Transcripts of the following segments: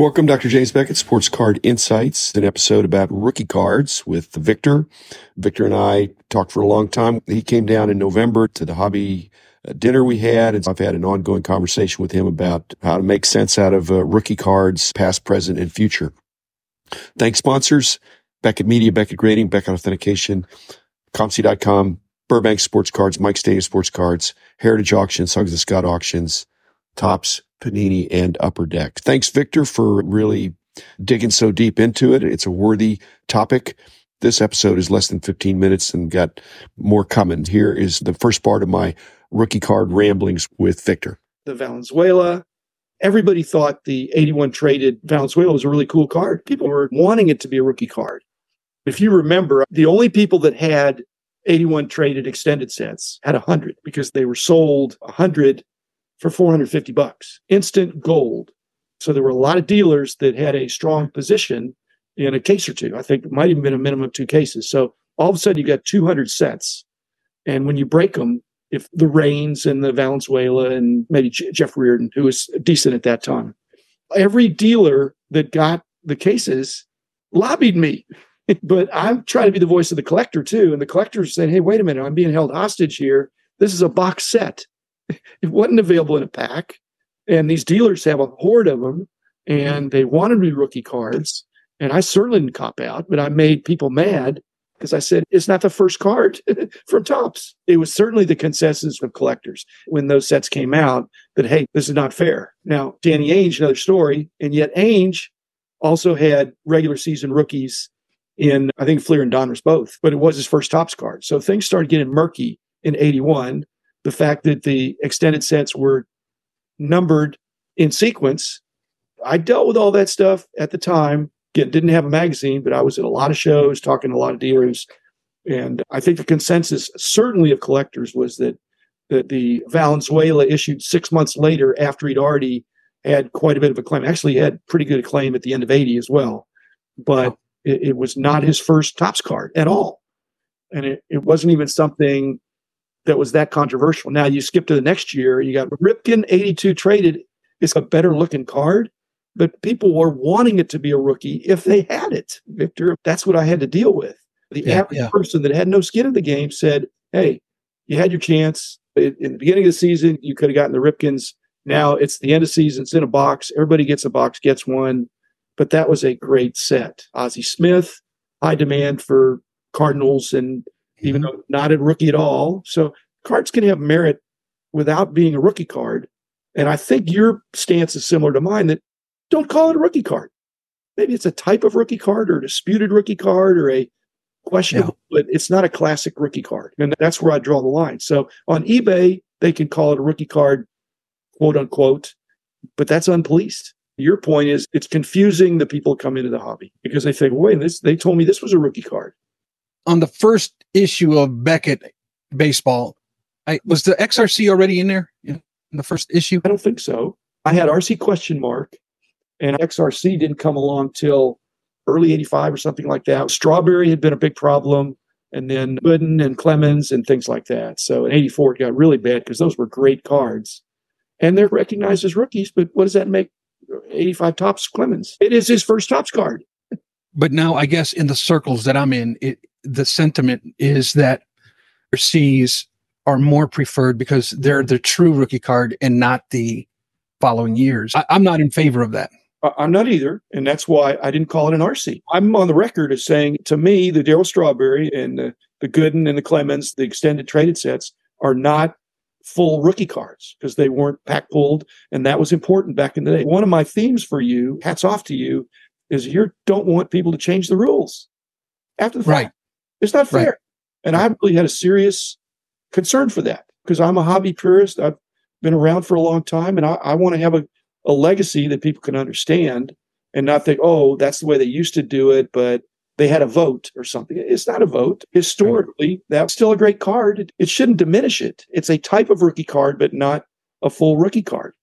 Welcome, Dr. James Beckett, Sports Card Insights, an episode about rookie cards with Victor. Victor and I talked for a long time. He came down in November to the hobby uh, dinner we had, and I've had an ongoing conversation with him about how to make sense out of uh, rookie cards, past, present, and future. Thanks, sponsors. Beckett Media, Beckett Grading, Beckett Authentication, COMC.com, Burbank Sports Cards, Mike Stadium Sports Cards, Heritage Auctions, Huggins and Scott Auctions, Topps, Panini, and Upper Deck. Thanks, Victor, for really digging so deep into it. It's a worthy topic. This episode is less than 15 minutes and got more coming. Here is the first part of my rookie card ramblings with Victor. The Valenzuela. Everybody thought the 81 traded Valenzuela was a really cool card. People were wanting it to be a rookie card. If you remember, the only people that had 81 traded extended sets had 100 because they were sold 100 for 450 bucks, instant gold. So there were a lot of dealers that had a strong position in a case or two. I think it might even been a minimum of two cases. So all of a sudden you got 200 sets. And when you break them, if the Raines and the Valenzuela and maybe Jeff Reardon, who was decent at that time, every dealer that got the cases lobbied me. but I'm trying to be the voice of the collector too. And the collector's saying, hey, wait a minute, I'm being held hostage here. This is a box set. it wasn't available in a pack. And these dealers have a horde of them and mm-hmm. they wanted me rookie cards. And I certainly didn't cop out, but I made people mad because I said, it's not the first card from Topps. It was certainly the consensus of collectors when those sets came out that, hey, this is not fair. Now, Danny Ainge, another story. And yet Ainge also had regular season rookies in, I think, Fleer and Donruss both, but it was his first Topps card. So things started getting murky in 81 the fact that the extended sets were numbered in sequence. I dealt with all that stuff at the time. Didn't have a magazine, but I was at a lot of shows, talking to a lot of dealers. And I think the consensus, certainly of collectors, was that, that the Valenzuela issued six months later after he'd already had quite a bit of acclaim. Actually, had pretty good acclaim at the end of 80 as well. But it, it was not his first Topps card at all. And it, it wasn't even something that was that controversial. Now you skip to the next year, you got Ripken 82 traded. It's a better looking card, but people were wanting it to be a rookie if they had it. Victor, that's what I had to deal with. The yeah, average yeah. person that had no skin in the game said, Hey, you had your chance. In the beginning of the season, you could have gotten the Ripkens. Now it's the end of season, it's in a box. Everybody gets a box, gets one. But that was a great set. Ozzie Smith, high demand for Cardinals and even mm-hmm. though not a rookie at all. So cards can have merit without being a rookie card. And I think your stance is similar to mine that don't call it a rookie card. Maybe it's a type of rookie card or a disputed rookie card or a questionable, yeah. but it's not a classic rookie card. And that's where I draw the line. So on eBay, they can call it a rookie card, quote unquote, but that's unpoliced. Your point is it's confusing the people come into the hobby because they think, wait, this they told me this was a rookie card on the first issue of Beckett Baseball, I was the XRC already in there in the first issue. I don't think so. I had RC question mark, and XRC didn't come along till early '85 or something like that. Strawberry had been a big problem, and then Gooden and Clemens and things like that. So in '84 it got really bad because those were great cards, and they're recognized as rookies. But what does that make? 85 Topps Clemens. It is his first Topps card. But now I guess in the circles that I'm in, it, the sentiment is that C's are more preferred because they're the true rookie card and not the following years. I, am not in favor of that. I'm not either, and that's why I didn't call it an RC. I'm on the record as saying, to me, the Darryl Strawberry and the, the Gooden and the Clemens, the extended traded sets, are not full rookie cards because they weren't pack pulled, and that was important back in the day. One of my themes for you, hats off to you, is you don't want people to change the rules after the fact. Right. It's not fair. Right. And I really had a serious concern for that because I'm a hobby purist. I've been around for a long time and I, I want to have a, a legacy that people can understand and not think, oh, that's the way they used to do it, but they had a vote or something. It's not a vote. Historically, that's still a great card. It, it shouldn't diminish it. It's a type of rookie card, but not a full rookie card.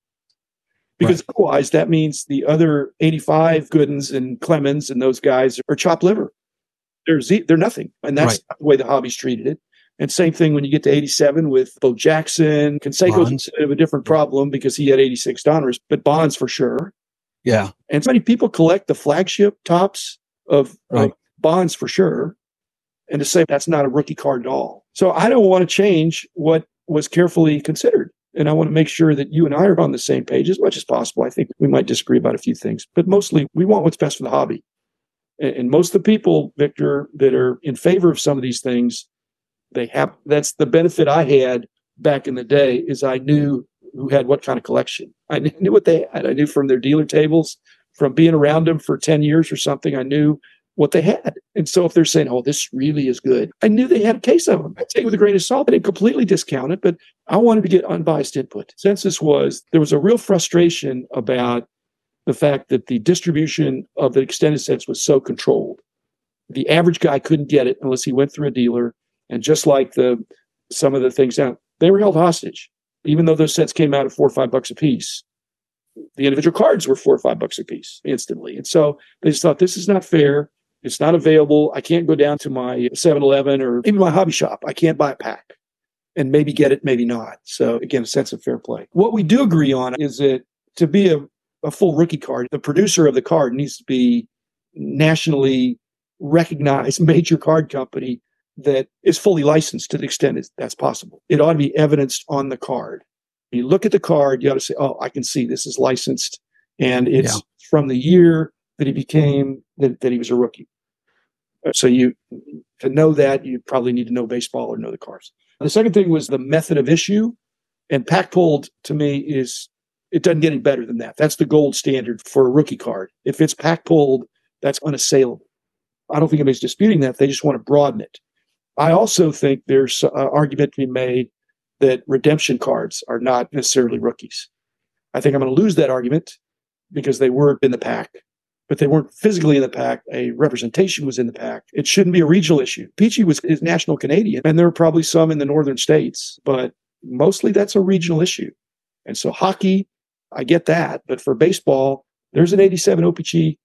Because right. otherwise, that means the other 85 Goodens and Clemens and those guys are chopped liver they're z- they're nothing, and that's right. the way the hobby's treated it. And same thing when you get to 87 with Bo Jackson. Canseco's a bit of a different problem because he had 86 Donruss, but Bonds for sure. Yeah. And so many people collect the flagship Topps of, Right. of bonds for sure. And to say that's not a rookie card at all. So I don't want to change what was carefully considered. And I want to make sure that you and I are on the same page as much as possible. I think we might disagree about a few things, but mostly we want what's best for the hobby. And, most of the people, Victor, that are in favor of some of these things, they have that's the benefit I had back in the day is I knew who had what kind of collection. I knew knew what they had. I knew from their dealer tables, from being around them for 10 years or something, I knew what they had. And so if they're saying, oh, this really is good, I knew they had a case of them. I take it with a grain of salt. I didn't completely discount it, but I wanted to get unbiased input. Census was there was a real frustration about the fact that the distribution of the extended sets was so controlled. The average guy couldn't get it unless he went through a dealer. And just like the some of the things out, they were held hostage, even though those sets came out at four or five bucks a piece. The individual cards were four or five bucks a piece instantly. And so they just thought this is not fair. It's not available. I can't go down to my 7 Eleven or even my hobby shop. I can't buy a pack and maybe get it, maybe not. So, again, a sense of fair play. What we do agree on is that to be a, a full rookie card, the producer of the card needs to be nationally recognized major card company that is fully licensed to the extent that's possible. It ought to be evidenced on the card. You look at the card, you ought to say, oh, I can see this is licensed and it's Yeah. from the year that he became, that, he was a rookie. Uh, So you, to know that, you probably need to know baseball or know the cards. The second thing was the method of issue. And pack pulled to me is, it doesn't get any better than that. That's the gold standard for a rookie card. If it's pack pulled, that's unassailable. I don't think anybody's disputing that. They just want to broaden it. I also think there's an argument to be made that redemption cards are not necessarily rookies. I think I'm going to lose that argument because they were in the pack, but they weren't physically in the pack. A representation was in the pack. It shouldn't be a regional issue. Peachy was is national Canadian, and there are probably some in the northern states, but mostly that's a regional issue. And so hockey, I get that, but for baseball, there's an 87 OPC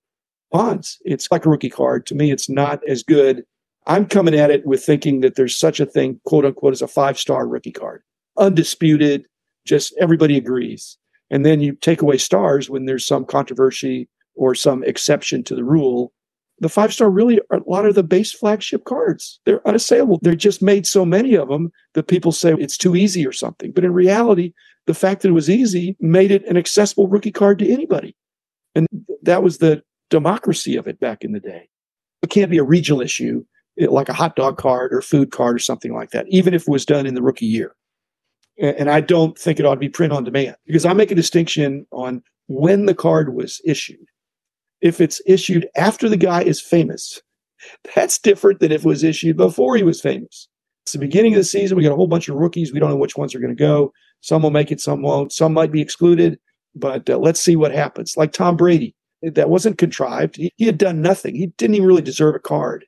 bonds. It's like a rookie card. To me, it's not as good. I'm coming at it with thinking that there's such a thing, quote unquote, as a five star rookie card. Undisputed, just everybody agrees. And then you take away stars when there's some controversy or some exception to the rule. The five star really are a lot of the base flagship cards. They're unassailable. They're just made so many of them that people say it's too easy or something. But in reality, the fact that it was easy made it an accessible rookie card to anybody. And that was the democracy of it back in the day. It can't be a regional issue like a hot dog card or food card or something like that, even if it was done in the rookie year. And I don't think it ought to be print on demand because I make a distinction on when the card was issued. If it's issued after the guy is famous, that's different than if it was issued before he was famous. It's the beginning of the season. We got a whole bunch of rookies. We don't know which ones are going to go. Some will make it, some won't. Some might be excluded, but uh, let's see what happens. Like Tom Brady, that wasn't contrived. He, he had done nothing. He didn't even really deserve a card.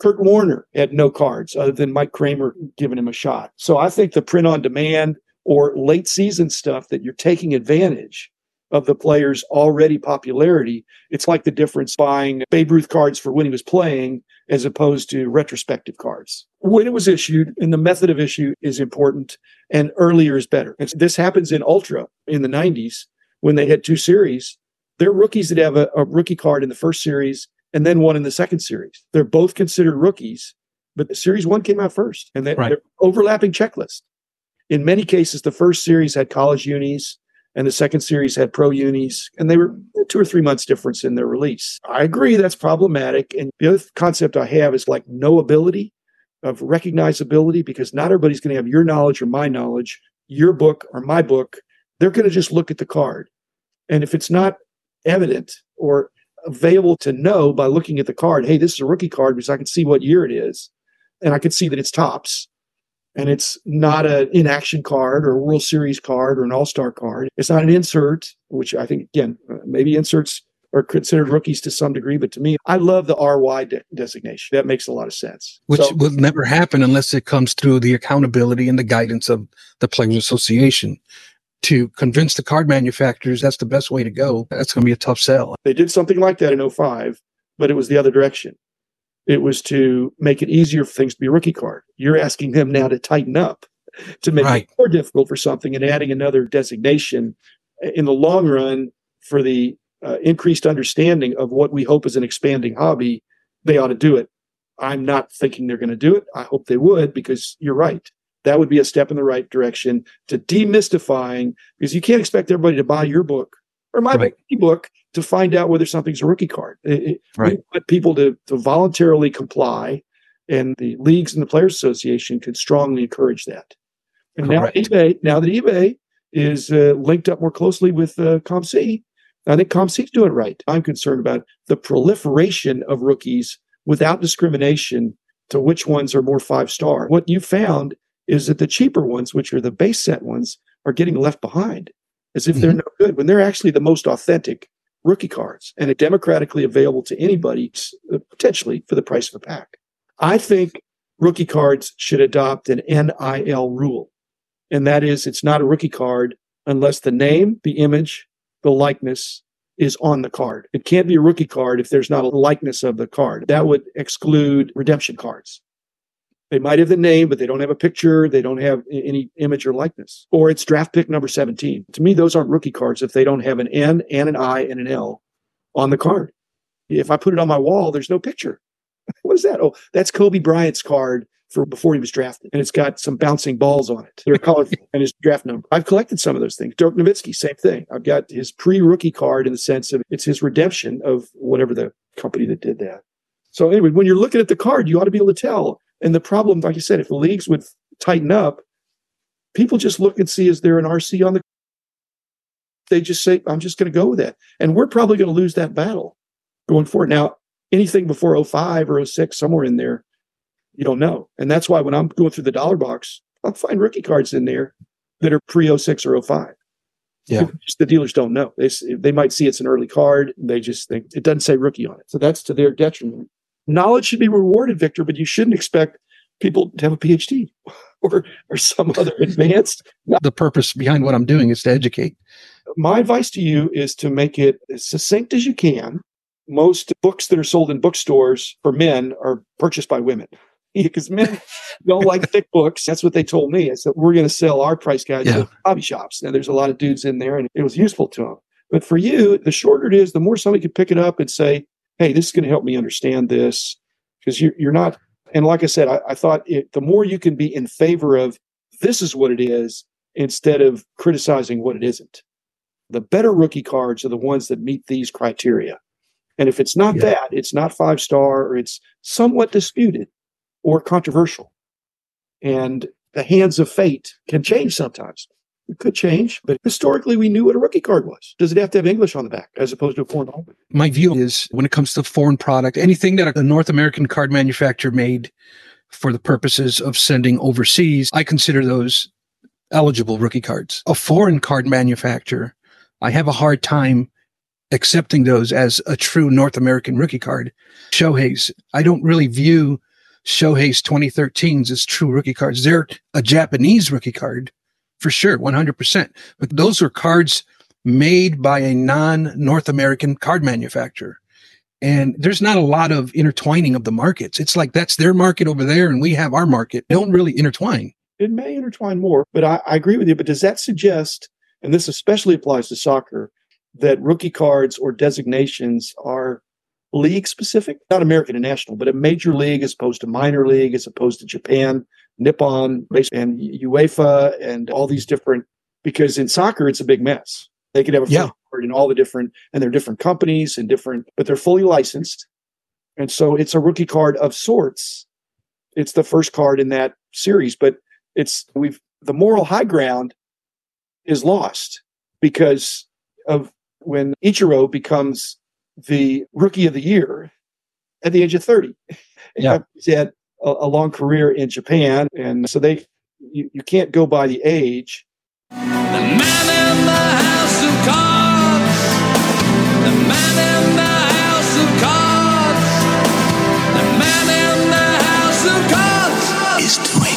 Kurt Warner had no cards other than Mike Kramer giving him a shot. So I think the print on demand or late season stuff that you're taking advantage of the player's already popularity, it's like the difference buying Babe Ruth cards for when he was playing as opposed to retrospective cards. When it was issued and the method of issue is important and earlier is better. And this happens in Ultra in the 90s when they had two series. They're rookies that have a, a rookie card in the first series and then one in the second series. They're both considered rookies, but the series one came out first and they, Right. they're overlapping checklist. In many cases, the first series had college unis and the second series had pro unis, and they were two or three months difference in their release. I agree that's problematic. And the other concept I have is like knowability of recognizability, because not everybody's going to have your knowledge or my knowledge, your book or my book. They're going to just look at the card. And if it's not evident or available to know by looking at the card, hey, this is a rookie card because I can see what year it is, and I can see that it's Topps, and it's not an inaction card or a World Series card or an All Star card. It's not an insert, which I think again maybe inserts are considered rookies to some degree, but to me, I love the RY de- designation. That makes a lot of sense. which So- will never happen unless it comes through the accountability and the guidance of the Players Association. To convince the card manufacturers that's the best way to go, that's going to be a tough sell. They did something like that in 05, but it was the other direction. It was to make it easier for things to be a rookie card. You're asking them now to tighten up, to make Right. it more difficult for something and adding another designation in the long run for the uh, increased understanding of what we hope is an expanding hobby, they ought to do it. I'm not thinking they're going to do it. I hope they would because you're right. That would be a step in the right direction to demystifying because you can't expect everybody to buy your book or my right. book to find out whether something's a rookie card. It, right. We want people to, to voluntarily comply, and the leagues and the Players Association could strongly encourage that. And Correct. now eBay, now that eBay is uh, linked up more closely with uh, COMC, I think COMC's doing it right. I'm concerned about the proliferation of rookies without discrimination to which ones are more five star. What you found is that the cheaper ones, which are the base set ones, are getting left behind as if mm-hmm. they're no good when they're actually the most authentic rookie cards and are democratically available to anybody uh, potentially for the price of a pack. I think rookie cards should adopt an NIL rule. And that is it's not a rookie card unless the name, the image, the likeness is on the card. It can't be a rookie card if there's not a likeness of the card. That would exclude redemption cards. They might have the name, but they don't have a picture. They don't have any image or likeness. Or it's draft pick number 17. To me, those aren't rookie cards if they don't have an N and an I and an L on the card. If I put it on my wall, there's no picture. what is that? Oh, that's Kobe Bryant's card for before he was drafted. And it's got some bouncing balls on it. They're colorful and his draft number. I've collected some of those things. Dirk Nowitzki, same thing. I've got his pre-rookie card in the sense of it's his redemption of whatever the company that did that. So anyway, when you're looking at the card, you ought to be able to tell. And the problem, like I said, if the leagues would tighten up, people just look and see is there an RC on the they just say, I'm just going to go with that. And we're probably going to lose that battle going forward. Now, anything before 05 or 06, somewhere in there, you don't know. And that's why when I'm going through the dollar box, I'll find rookie cards in there that are pre 06 or 05. Yeah. Just the dealers don't know. They, they might see it's an early card. They just think it doesn't say rookie on it. So that's to their detriment. Knowledge should be rewarded, Victor, but you shouldn't expect people to have a PhD or, or some other advanced. The purpose behind what I'm doing is to educate. My advice to you is to make it as succinct as you can. Most books that are sold in bookstores for men are purchased by women because men don't like thick books. That's what they told me. I said, we're going to sell our price guides yeah. to hobby shops. Now, there's a lot of dudes in there, and it was useful to them. But for you, the shorter it is, the more somebody can pick it up and say, hey, this is going to help me understand this. Because you're, you're not, and like I said, I, I thought it, the more you can be in favor of this is what it is instead of criticizing what it isn't. The better rookie cards are the ones that meet these criteria. And if it's not yeah. that, it's not five star or it's somewhat disputed, or controversial. And the hands of fate can change sometimes. It could change, but historically we knew what a rookie card was. Does it have to have English on the back as opposed to a foreign language? My view is when it comes to foreign product, anything that a North American card manufacturer made for the purposes of sending overseas, I consider those eligible rookie cards. A foreign card manufacturer, I have a hard time accepting those as a true North American rookie card. Shohei's, I don't really view Shohei's 2013s as true rookie cards. They're a Japanese rookie card for sure, 100%. But those are cards made by a non North American card manufacturer. And there's not a lot of intertwining of the markets. It's like that's their market over there and we have our market. They don't really intertwine. It may intertwine more, but I, I agree with you. But does that suggest, and this especially applies to soccer, that rookie cards or designations are league specific, not American and national, but a major league as opposed to minor league, as opposed to Japan, Nippon, and UEFA, and all these different. Because in soccer, it's a big mess. They could have a yeah. in all the different, and they're different companies and different, but they're fully licensed, and so it's a rookie card of sorts. It's the first card in that series, but it's we've the moral high ground is lost because of when Ichiro becomes the rookie of the year at the age of 30. Yeah. He had a, a long career in Japan, and so they you, you can't go by the age. The man in the house of cards. The man in the house of cards. The man in the house of cards is.